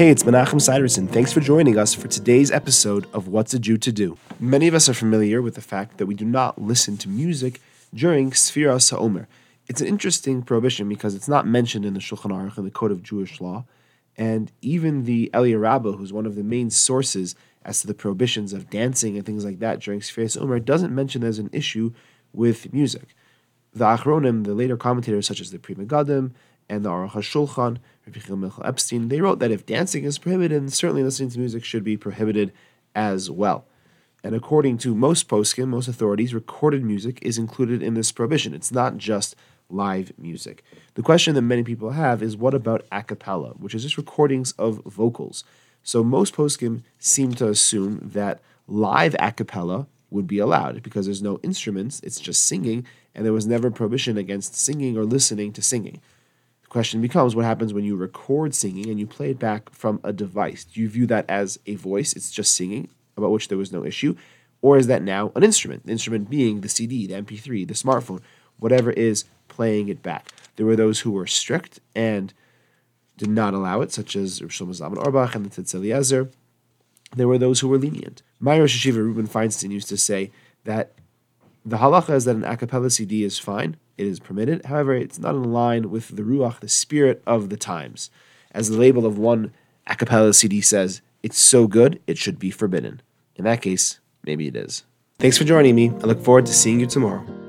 Hey, it's Menachem Siderson. Thanks for joining us for today's episode of What's a Jew to Do. Many of us are familiar with the fact that we do not listen to music during Sfiras HaOmer. It's an interesting prohibition because it's not mentioned in the Shulchan Aruch in the Code of Jewish Law, and even the Eliyahu Rabbah, who's one of the main sources as to the prohibitions of dancing and things like that during Sfiras HaOmer, doesn't mention there's an issue with music. The Achronim, the later commentators such as the Pri Megadim and the Aruch HaShulchan, Rabbi Michael Epstein, they wrote that if dancing is prohibited, then certainly listening to music should be prohibited as well. And according to most poskim, most authorities, recorded music is included in this prohibition. It's not just live music. The question that many people have is what about a cappella, which is just recordings of vocals? So most poskim seem to assume that live a cappella would be allowed because there's no instruments, it's just singing, and there was never prohibition against singing or listening to singing question becomes what happens when you record singing and you play it back from a device? Do you view that as a voice? It's just singing, about which there was no issue? Or is that now an instrument? The instrument being the CD, the MP3, the smartphone, whatever is playing it back. There were those who were strict and did not allow it, such as Shlomo Zalman Auerbach and the Tzitz Eliezer. There were those who were lenient. My Rosh HaYeshiva Reuben Feinstein used to say that the halacha is that an a cappella CD is fine, it is permitted. However, it's not in line with the ruach, the spirit of the times. As the label of one a cappella CD says, it's so good, it should be forbidden. In that case, maybe it is. Thanks for joining me. I look forward to seeing you tomorrow.